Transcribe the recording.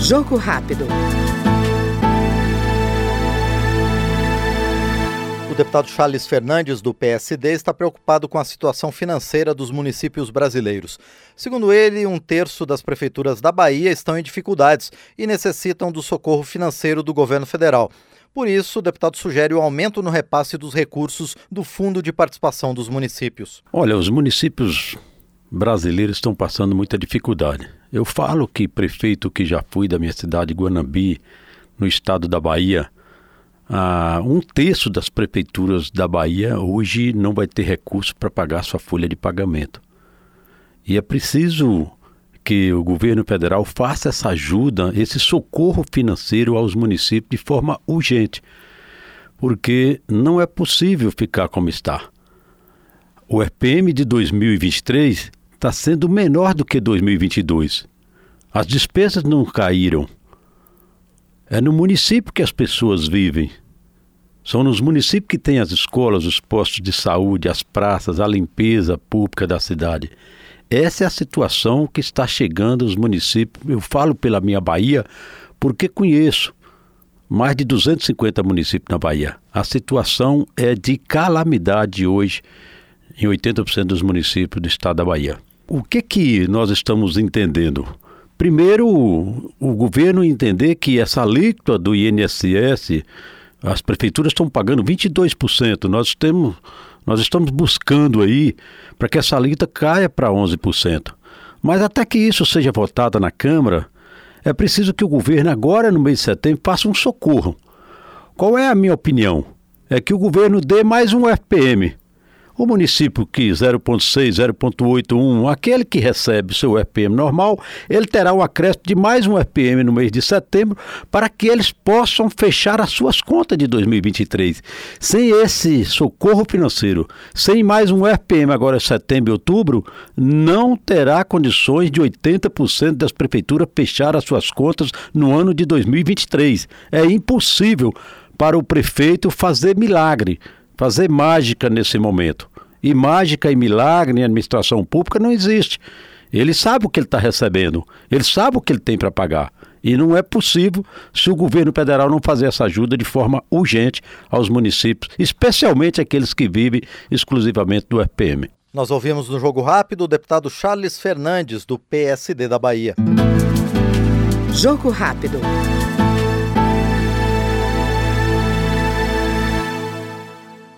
Jogo rápido. O deputado Charles Fernandes, do PSD, está preocupado com a situação financeira dos municípios brasileiros. Segundo ele, um terço das prefeituras da Bahia estão em dificuldades e necessitam do socorro financeiro do governo federal. Por isso, o deputado sugere o aumento no repasse dos recursos do Fundo de Participação dos Municípios. Olha, os municípios brasileiros estão passando muita dificuldade. Eu falo que prefeito que já fui da minha cidade, Guanambi, no estado da Bahia, ah, um terço das prefeituras da Bahia hoje não vai ter recurso para pagar sua folha de pagamento. E é preciso que o governo federal faça essa ajuda, esse socorro financeiro aos municípios de forma urgente, porque não é possível ficar como está. O RPM de 2023 está sendo menor do que 2022. As despesas não caíram. É no município que as pessoas vivem. São nos municípios que tem as escolas, os postos de saúde, as praças, a limpeza pública da cidade. Essa é a situação que está chegando aos municípios. Eu falo pela minha Bahia porque conheço mais de 250 municípios na Bahia. A situação é de calamidade hoje em 80% dos municípios do estado da Bahia. O que que nós estamos entendendo? Primeiro, o governo entender que essa alíquota do INSS, as prefeituras estão pagando 22%. Nós temos nós estamos buscando aí para que essa alíquota caia para 11%. Mas até que isso seja votado na Câmara, é preciso que o governo agora no mês de setembro faça um socorro. Qual é a minha opinião? É que o governo dê mais um FPM o município que 0,6, 0,81, aquele que recebe seu RPM normal, ele terá um acréscimo de mais um RPM no mês de setembro para que eles possam fechar as suas contas de 2023. Sem esse socorro financeiro, sem mais um RPM agora em setembro e outubro, não terá condições de 80% das prefeituras fechar as suas contas no ano de 2023. É impossível para o prefeito fazer milagre fazer mágica nesse momento. E mágica e milagre em administração pública não existe. Ele sabe o que ele está recebendo, ele sabe o que ele tem para pagar. E não é possível se o governo federal não fazer essa ajuda de forma urgente aos municípios, especialmente aqueles que vivem exclusivamente do RPM. Nós ouvimos no Jogo Rápido o deputado Charles Fernandes, do PSD da Bahia. Jogo Rápido.